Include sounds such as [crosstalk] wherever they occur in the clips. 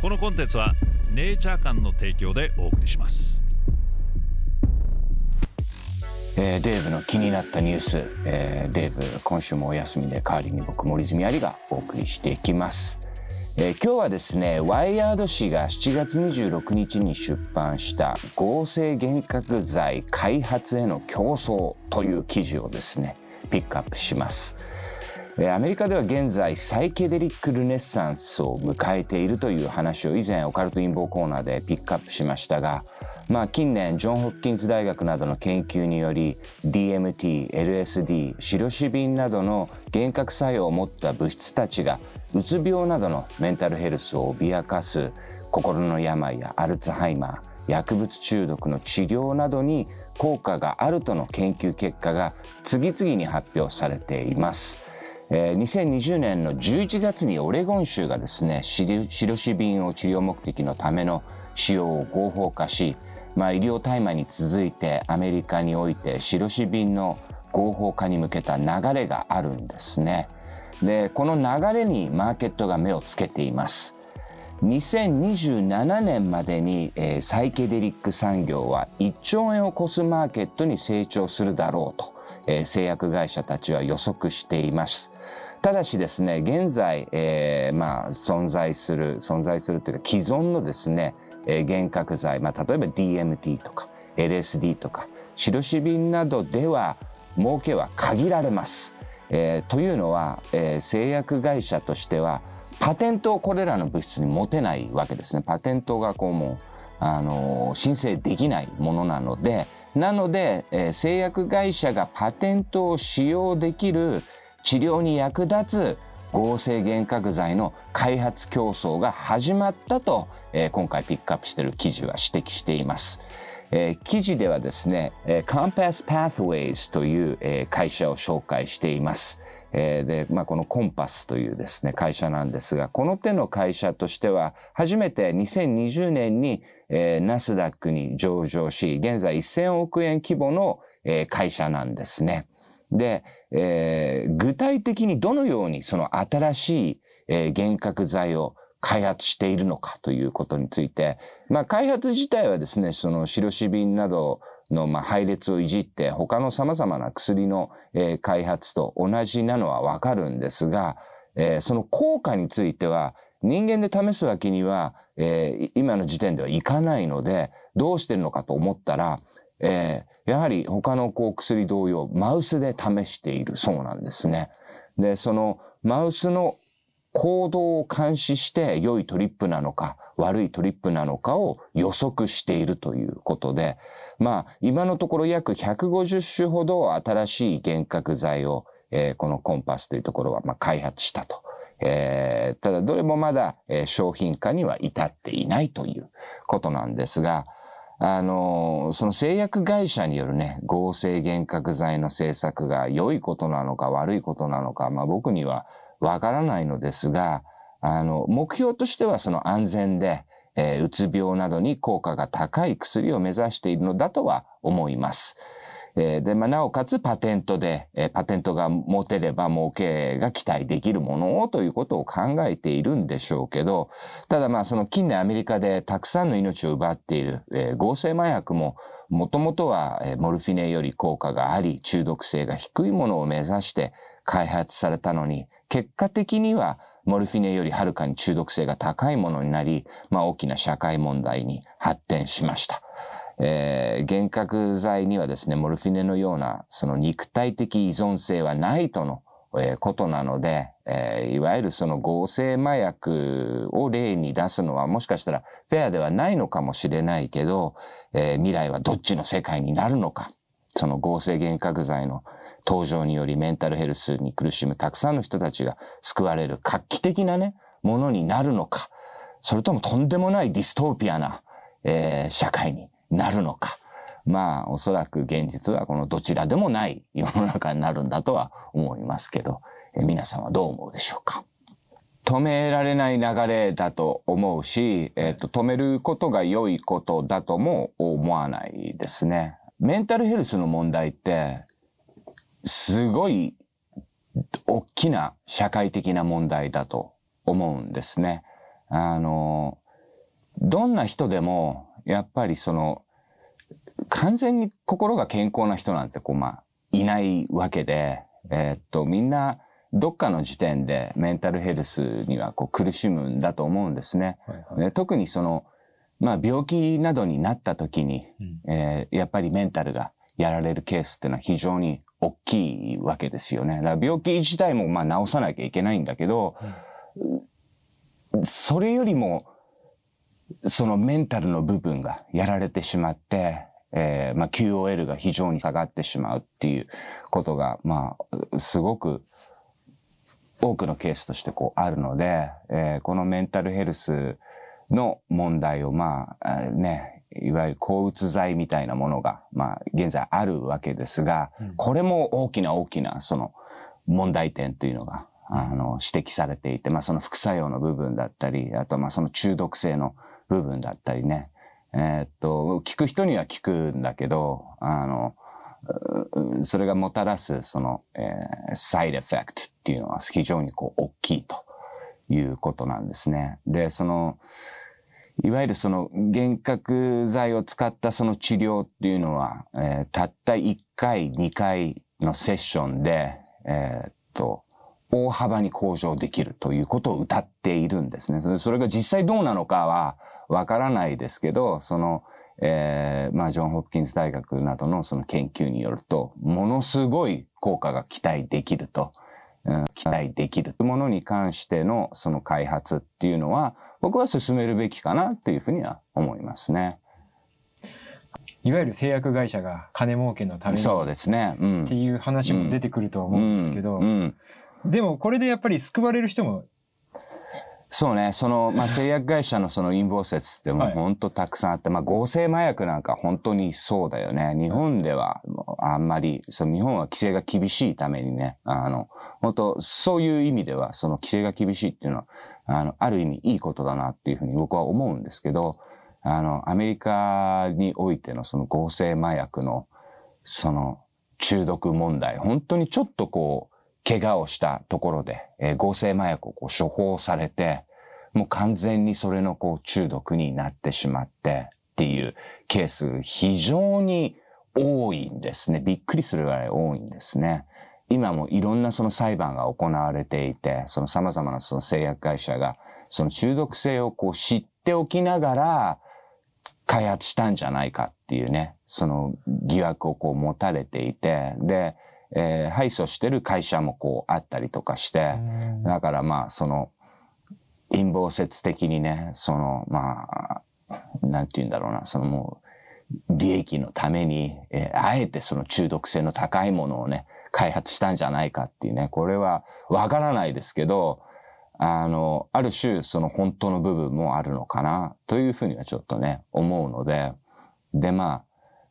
このコンテンツはネイチャー館の提供でお送りします。えー、デーブの気になったニュース、えー、デーブ今週もお休みで代わりに僕森住有がお送りしていきます、えー、今日はですねワイヤード紙が7月26日に出版した合成幻覚剤開発への競争という記事をですねピックアップします。アメリカでは現在サイケデリックルネッサンスを迎えているという話を以前オカルト陰謀コーナーでピックアップしましたがまあ、近年ジョン・ホッキンズ大学などの研究により DMT、LSD、シロシビンなどの幻覚作用を持った物質たちがうつ病などのメンタルヘルスを脅かす心の病やアルツハイマー薬物中毒の治療などに効果があるとの研究結果が次々に発表されています。えー、2020年の11月にオレゴン州がですねシロシビンを治療目的のための使用を合法化しまあ、医療大麻に続いてアメリカにおいて白紙便の合法化に向けた流れがあるんですね。で、この流れにマーケットが目をつけています。2027年までに、えー、サイケデリック産業は1兆円を超すマーケットに成長するだろうと、えー、製薬会社たちは予測しています。ただしですね、現在、えー、まあ、存在する、存在するというか既存のですね、えー、幻覚剤、まあ、例えば DMT とか LSD とか白シビンなどでは儲けは限られます。えー、というのは、えー、製薬会社としてはパテントをこれらの物質に持てないわけですね。パテントがこうもう、あの、申請できないものなので、なので、えー、製薬会社がパテントを使用できる治療に役立つ合成幻覚剤の開発競争が始まったと、えー、今回ピックアップしている記事は指摘しています。えー、記事ではですね、えー、Compass Pathways という、えー、会社を紹介しています。えー、で、まあ、このコンパスというですね、会社なんですが、この手の会社としては、初めて2020年に、ナスダックに上場し、現在1000億円規模の、えー、会社なんですね。で、えー、具体的にどのようにその新しい、えー、幻覚剤を開発しているのかということについて、まあ開発自体はですね、その白シビンなどのまあ配列をいじって他の様々な薬の、えー、開発と同じなのはわかるんですが、えー、その効果については人間で試すわけには、えー、今の時点ではいかないので、どうしてるのかと思ったら、えー、やはり他のこう薬同様、マウスで試しているそうなんですね。で、そのマウスの行動を監視して良いトリップなのか悪いトリップなのかを予測しているということで、まあ今のところ約150種ほど新しい幻覚剤を、えー、このコンパスというところはまあ開発したと。えー、ただどれもまだ、商品化には至っていないということなんですが、あの、その製薬会社によるね、合成幻覚剤の製作が良いことなのか悪いことなのか、まあ僕にはわからないのですが、あの、目標としてはその安全で、えー、うつ病などに効果が高い薬を目指しているのだとは思います。えー、で、まあ、なおかつパテントで、えー、パテントが持てれば儲けが期待できるものをということを考えているんでしょうけど、ただまあその近年アメリカでたくさんの命を奪っている、えー、合成麻薬ももともとは、え、モルフィネより効果があり中毒性が低いものを目指して開発されたのに、結果的にはモルフィネよりはるかに中毒性が高いものになり、まあ大きな社会問題に発展しました。えー、幻覚剤にはですね、モルフィネのような、その肉体的依存性はないとの、えー、ことなので、えー、いわゆるその合成麻薬を例に出すのはもしかしたらフェアではないのかもしれないけど、えー、未来はどっちの世界になるのか、その合成幻覚剤の登場によりメンタルヘルスに苦しむたくさんの人たちが救われる画期的なね、ものになるのか、それともとんでもないディストーピアな、えー、社会になるのか。まあ、おそらく現実はこのどちらでもない世の中になるんだとは思いますけど、え皆さんはどう思うでしょうか。止められない流れだと思うし、えっ、と、止めることが良いことだとも思わないですね。メンタルヘルスの問題って、すごい大きな社会的な問題だと思うんですね。あの、どんな人でも、やっぱりその、完全に心が健康な人なんてこう、まあ、いないわけで、えー、っと、みんな、どっかの時点でメンタルヘルスにはこう苦しむんだと思うんですね。はいはい、特にその、まあ病気などになった時に、うん、えー、やっぱりメンタルがやられるケースっていうのは非常に大きいわけですよね。だから病気自体もまあ治さなきゃいけないんだけど、うん、それよりも、そのメンタルの部分がやられてしまって、えー、まあ QOL が非常に下がってしまうっていうことが、まあ、すごく多くのケースとしてこうあるので、えー、このメンタルヘルスの問題をまあ、ね、いわゆる抗うつ剤みたいなものが、まあ、現在あるわけですが、これも大きな大きな、その、問題点というのが、あの、指摘されていて、まあ、その副作用の部分だったり、あと、まあ、その中毒性の部分だったりね。えー、っと、聞く人には聞くんだけど、あの、それがもたらす、その、えー、サイドエフェクトっていうのは非常にこう、大きいということなんですね。で、その、いわゆるその幻覚剤を使ったその治療っていうのは、えー、たった1回、2回のセッションで、えー、っと、大幅に向上できるということを歌っているんですね。それが実際どうなのかはわからないですけど、その、えー、まあ、ジョン・ホプキンス大学などのその研究によると、ものすごい効果が期待できると、期待できるものに関してのその開発っていうのは、僕は進めるべきかなっていうふうには思いますね。いわゆる製薬会社が金儲けのためにそうですね、うん、っていう話も出てくると思うんですけど、でもこれでやっぱり救われる人もそうね、その、[laughs] まあ、製薬会社のその陰謀説ってもう本当たくさんあって、はい、まあ、合成麻薬なんか本当にそうだよね。日本ではあんまり、その日本は規制が厳しいためにね、あの、本当そういう意味では、その規制が厳しいっていうのは、あの、ある意味いいことだなっていうふうに僕は思うんですけど、あの、アメリカにおいてのその合成麻薬の、その中毒問題、本当にちょっとこう、怪我をしたところで、えー、合成麻薬をこう処方されて、もう完全にそれのこう中毒になってしまってっていうケース非常に多いんですね。びっくりするぐらい多いんですね。今もいろんなその裁判が行われていて、その様々なその製薬会社が、その中毒性をこう知っておきながら、開発したんじゃないかっていうね、その疑惑をこう持たれていて、で、えー、敗訴してる会社もこうあったりとかして、だからまあその陰謀説的にね、そのまあ、なんて言うんだろうな、そのもう利益のために、えー、あえてその中毒性の高いものをね、開発したんじゃないかっていうね、これはわからないですけど、あの、ある種その本当の部分もあるのかなというふうにはちょっとね、思うので、でまあ、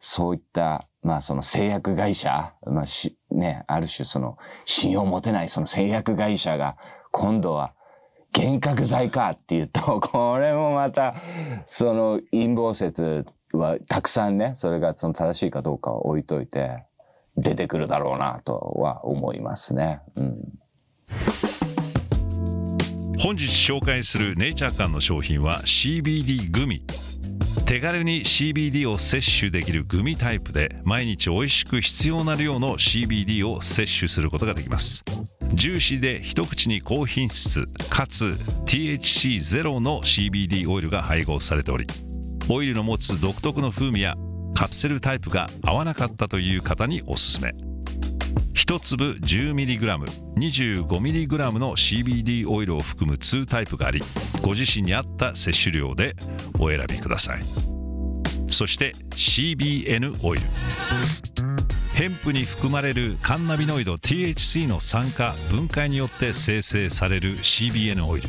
そういったまあその製薬会社、まあし、ね、ある種その信用持てないその製薬会社が今度は幻覚剤かっていうと、これもまた、[laughs] その陰謀説はたくさんね、それがその正しいかどうかを置いといて、出てくるだろうなとは思いますね。うん、本日紹介するネイチャー館の商品は CBD グミ。手軽に CBD を摂取できるグミタイプで毎日美味しく必要な量の CBD を摂取することができます。ジューシーで一口に高品質かつ THC ゼロの CBD オイルが配合されておりオイルの持つ独特の風味やカプセルタイプが合わなかったという方におすすめ。1粒 10mg、25mg の CBD オイルを含む2タイプがあり、ご自身に合った摂取量でお選びください。そして CBN オイル。ヘンプに含まれるカンナビノイド THC の酸化分解によって生成される CBN オイル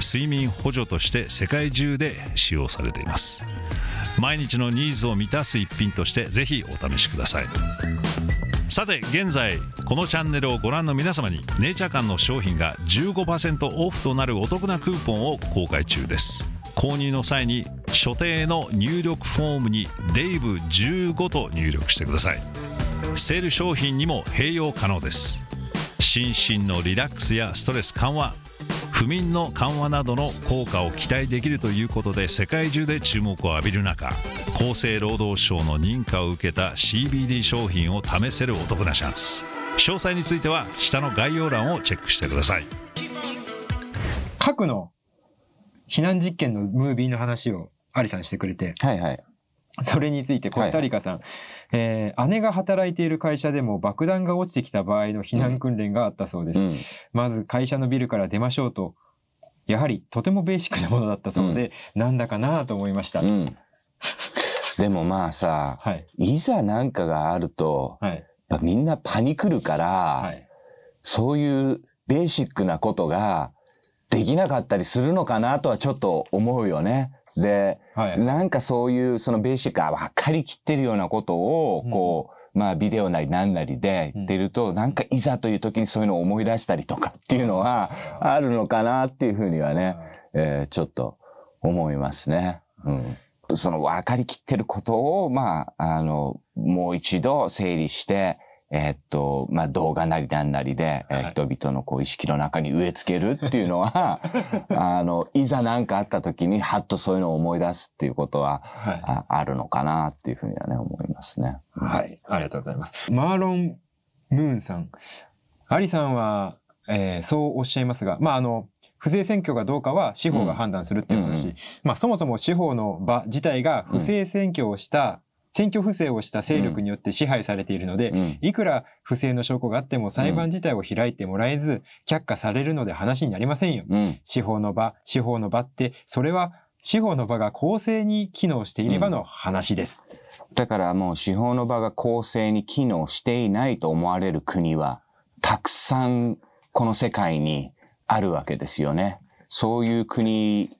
睡眠補助として世界中で使用されています。毎日のニーズを満たす一品としてぜひお試しください。さて現在このチャンネルをご覧の皆様にネイチャー館の商品が15%オフとなるお得なクーポンを公開中です。購入の際に所定の入力フォームに「デイブ15」と入力してください。セール商品にも併用可能です。心身のリラックスやストレス緩和不眠の緩和などの効果を期待できるということで世界中で注目を浴びる中厚生労働省の認可を受けた CBD 商品を試せるお得なチャンス詳細については下の概要欄をチェックしてください。核の避難実験のムービーの話をアリさんしてくれて、はいはい。それについてコスタリカさん、はい、えー、姉が働いている会社でも爆弾が落ちてきた場合の避難訓練があったそうです。うん、まず会社のビルから出ましょうと、やはりとてもベーシックなものだったそうで、うん、なんだかなと思いました。うん、でもまあさ、はい、いざなんかがあると、はい、みんなパニクるから、はい、そういうベーシックなことができなかったりするのかなとはちょっと思うよね。で、はい、なんかそういうそのベーシックが分かりきってるようなことを、こう、うん、まあビデオなり何なりで言ってると、うん、なんかいざという時にそういうのを思い出したりとかっていうのはあるのかなっていうふうにはね、えー、ちょっと思いますね。うん。その分かりきってることを、まあ、あの、もう一度整理して、えー、っと、まあ、動画なりなんなりで、はい、人々のこう意識の中に植え付けるっていうのは、[laughs] あの、いざ何かあった時に、はっとそういうのを思い出すっていうことは、はい、ああるのかなっていうふうにはね、思いますね。はい。ありがとうございます。マーロン・ムーンさん。アリさんは、えー、そうおっしゃいますが、まあ、あの、不正選挙がどうかは司法が判断するっていう話。うんうん、まあ、そもそも司法の場自体が不正選挙をした選挙不正をした勢力によって支配されているので、うん、いくら不正の証拠があっても裁判自体を開いてもらえず、却下されるので話になりませんよ。うん、司法の場、司法の場って、それは司法の場が公正に機能していればの話です。うん、だからもう司法の場が公正に機能していないと思われる国は、たくさんこの世界にあるわけですよね。そういう国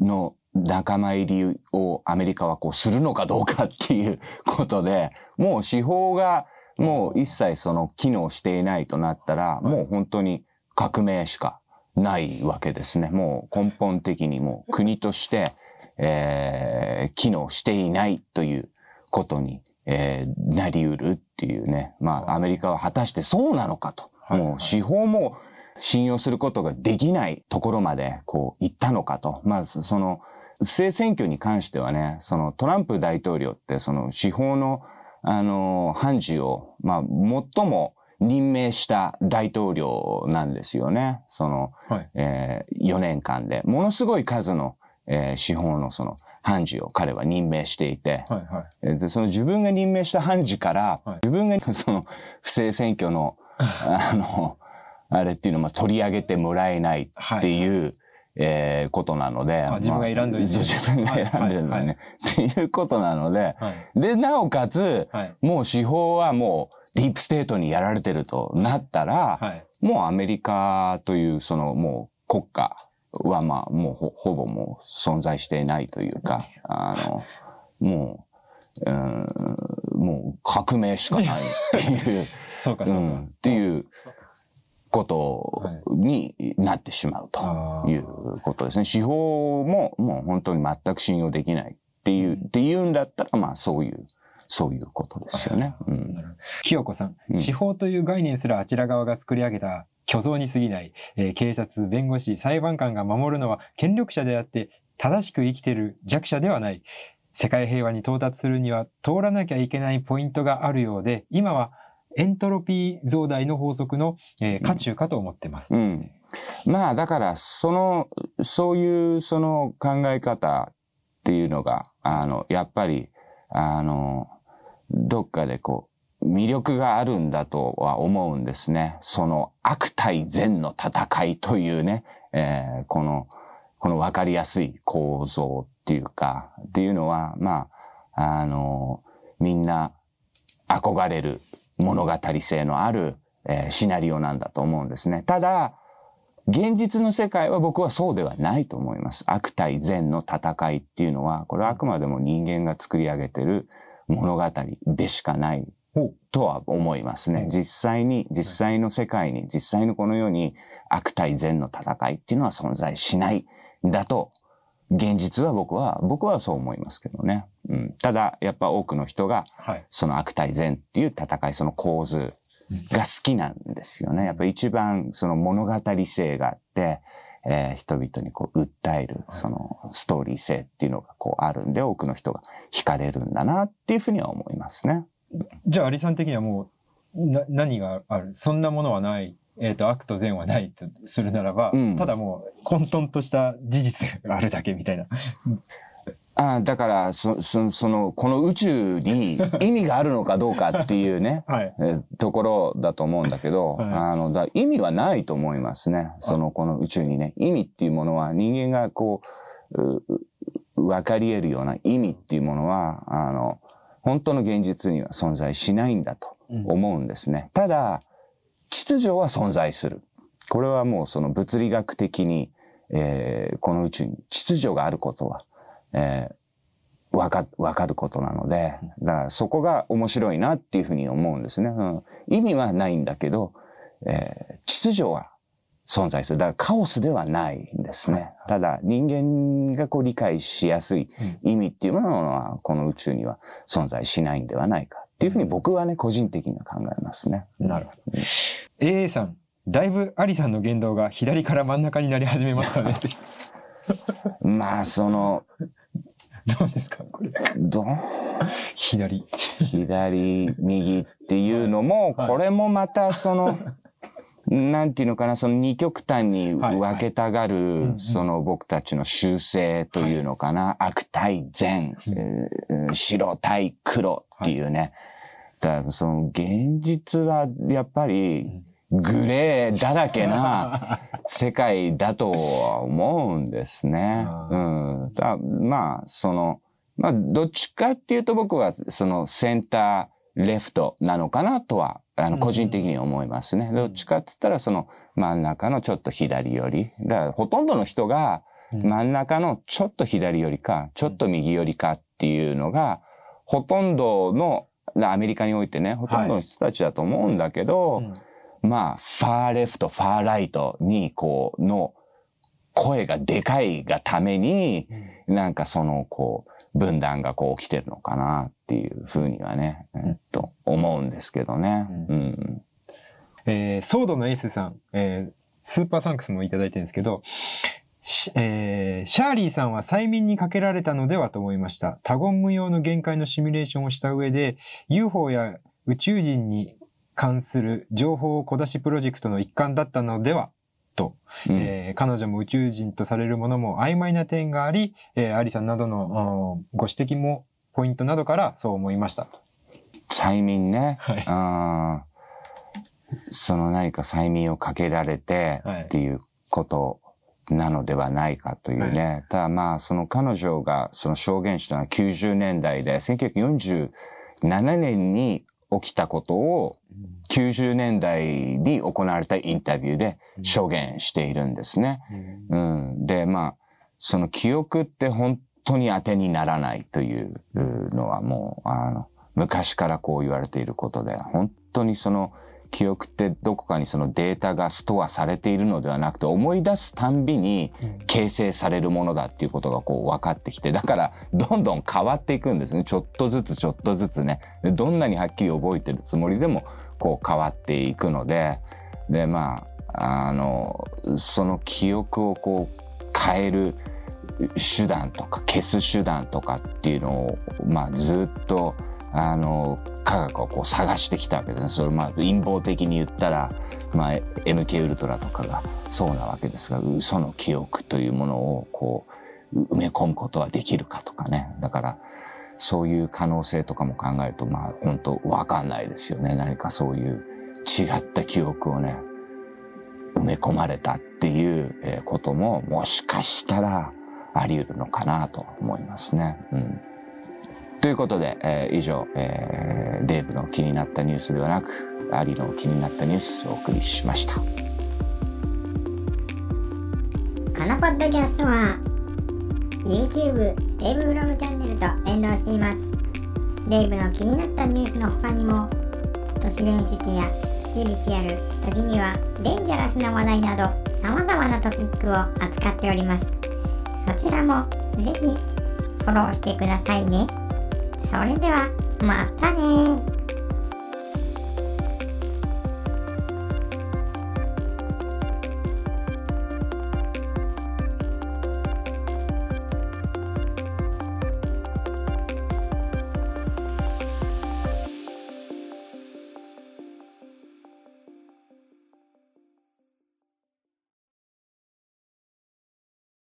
の仲間入りをアメリカはこうするのかどうかっていうことで、もう司法がもう一切その機能していないとなったら、もう本当に革命しかないわけですね。もう根本的にもう国として、えー、機能していないということに、えー、なり得るっていうね。まあアメリカは果たしてそうなのかと。もう司法も信用することができないところまでこう行ったのかと。まずその不正選挙に関してはね、そのトランプ大統領ってその司法の、あの、判事を、まあ、最も任命した大統領なんですよね。その、はい、えー、4年間で。ものすごい数の、えー、司法のその判事を彼は任命していて、はいはい、でその自分が任命した判事から、はい、自分が [laughs] その不正選挙の、[laughs] あの、あれっていうのを取り上げてもらえないっていう、はいえー、ことなので。自分が選んでる、自分が選んでるのね、っていうことなので、はい、で、なおかつ、はい、もう司法はもうディープステートにやられてるとなったら、はい、もうアメリカというそのもう国家はまあもうほほぼもう存在していないというか、あの、もう、うん、もう革命しかないっていう。[laughs] そうかそうか。うん、っていうことになってしまうということですね。司法ももう本当に全く信用できないっていう、っていうんだったら、まあそういう、そういうことですよね。うん、清子さん、うん、司法という概念すらあちら側が作り上げた虚像に過ぎない、えー、警察、弁護士、裁判官が守るのは権力者であって、正しく生きている弱者ではない。世界平和に到達するには通らなきゃいけないポイントがあるようで、今はエントロピー増大の法則の、えー、渦中かと思ってます。うん、まあ、だから、その、そういうその考え方っていうのが、あの、やっぱり、あの、どっかでこう、魅力があるんだとは思うんですね。その悪対善の戦いというね、えー、この、この分かりやすい構造っていうか、っていうのは、まあ、あの、みんな憧れる物語性のある、えー、シナリオなんだと思うんですね。ただ、現実の世界は僕はそうではないと思います。悪対善の戦いっていうのは、これはあくまでも人間が作り上げてる物語でしかないとは思いますね。実際に、実際の世界に、実際のこの世に悪対善の戦いっていうのは存在しないんだと、現実は僕は、僕はそう思いますけどね。うん、ただ、やっぱ多くの人が、その悪対善っていう戦い、その構図が好きなんですよね。やっぱ一番その物語性があって、えー、人々にこう訴える、そのストーリー性っていうのがこうあるんで、多くの人が惹かれるんだなっていうふうには思いますね。じゃあ、アリさん的にはもう、な、何がある？そんなものはない？えっ、ー、と、悪と善はないとするならば、うん、ただもう混沌とした事実があるだけみたいな。あだからそ、そ、その、この宇宙に [laughs] 意味があるのかどうかっていうね、はい、ところだと思うんだけど、はい、あの、だ意味はないと思いますね。その、この宇宙にね、意味っていうものは人間がこう、分かり得るような意味っていうものは、あの、本当の現実には存在しないんだと思うんですね。うん、ただ、秩序は存在する。これはもうその物理学的に、えー、この宇宙に秩序があることは、えー、わか、わかることなので、だからそこが面白いなっていうふうに思うんですね。うん、意味はないんだけど、えー、秩序は存在する。だからカオスではないんですね。ただ人間がこう理解しやすい意味っていうものはこの宇宙には存在しないんではないかっていうふうに僕はね、個人的には考えますね。なるほど。AA さん、だいぶアリさんの言動が左から真ん中になり始めましたね。まあ、その、[laughs] どうですかこれ。どう？左。左、右っていうのも、これもまたその、なんていうのかな、その二極端に分けたがる、その僕たちの習性というのかな、悪対善、白対黒っていうね。だからその現実はやっぱりグレーだらけな [laughs] 世界だとは思うんですね。うん。だまあ、その、まあ、どっちかっていうと僕はそのセンター、レフトなのかなとは、あの、個人的に思いますね。どっちかって言ったらその真ん中のちょっと左寄り。だからほとんどの人が真ん中のちょっと左寄りか、ちょっと右寄りかっていうのが、ほとんどの、アメリカにおいてね、ほとんどの人たちだと思うんだけど、はい。うん。まあ、ファーレフト、ファーライトに、こう、の声がでかいがために、なんかその、こう、分断がこう起きてるのかなっていうふうにはね、えっと、思うんですけどね。うん。えー、ソードのエースさん、えー、スーパーサンクスもいただいてるんですけど、えー、シャーリーさんは催眠にかけられたのではと思いました。他言無用の限界のシミュレーションをした上で、UFO や宇宙人に関する情報小出しプロジェクトの一環だったのではと、うん、えー、彼女も宇宙人とされるものも曖昧な点があり、えー、アリさんなどのご指摘もポイントなどからそう思いました。催眠ね。はい、あその何か催眠をかけられてっていうことなのではないかというね。はい、ただまあその彼女がその証言したのは90年代で1947年に起きたことを90年代に行われたインタビューで証言しているんですね。うん、で、まあ、その記憶って本当に当てにならないというのはもう、あの、昔からこう言われていることで、本当にその、記憶ってどこかにそのデータがストアされているのではなくて思い出すたんびに形成されるものだっていうことがこう分かってきてだからどんどん変わっていくんですね。ちょっとずつちょっとずつね。どんなにはっきり覚えてるつもりでもこう変わっていくのででまああのその記憶をこう変える手段とか消す手段とかっていうのをまあずっとあの科学をこう探してきたわけですね。それまあ陰謀的に言ったら、まあ、MK ウルトラとかがそうなわけですが嘘の記憶というものをこう埋め込むことはできるかとかね。だからそういう可能性とかも考えるとまあ本当わかんないですよね。何かそういう違った記憶をね埋め込まれたっていうことももしかしたらあり得るのかなと思いますね。うんということで、えー、以上、えー、デーブの気になったニュースではなく、アリの気になったニュースをお送りしました。このポッドキャストは YouTube デイブフロムチャンネルと連動していますデイブの気になったニュースの他にも都市伝説やスピリチュアル時にはデンジャラスな話題など様々なトピックを扱っておりますそちらもぜひフォローしてくださいね。それではまたね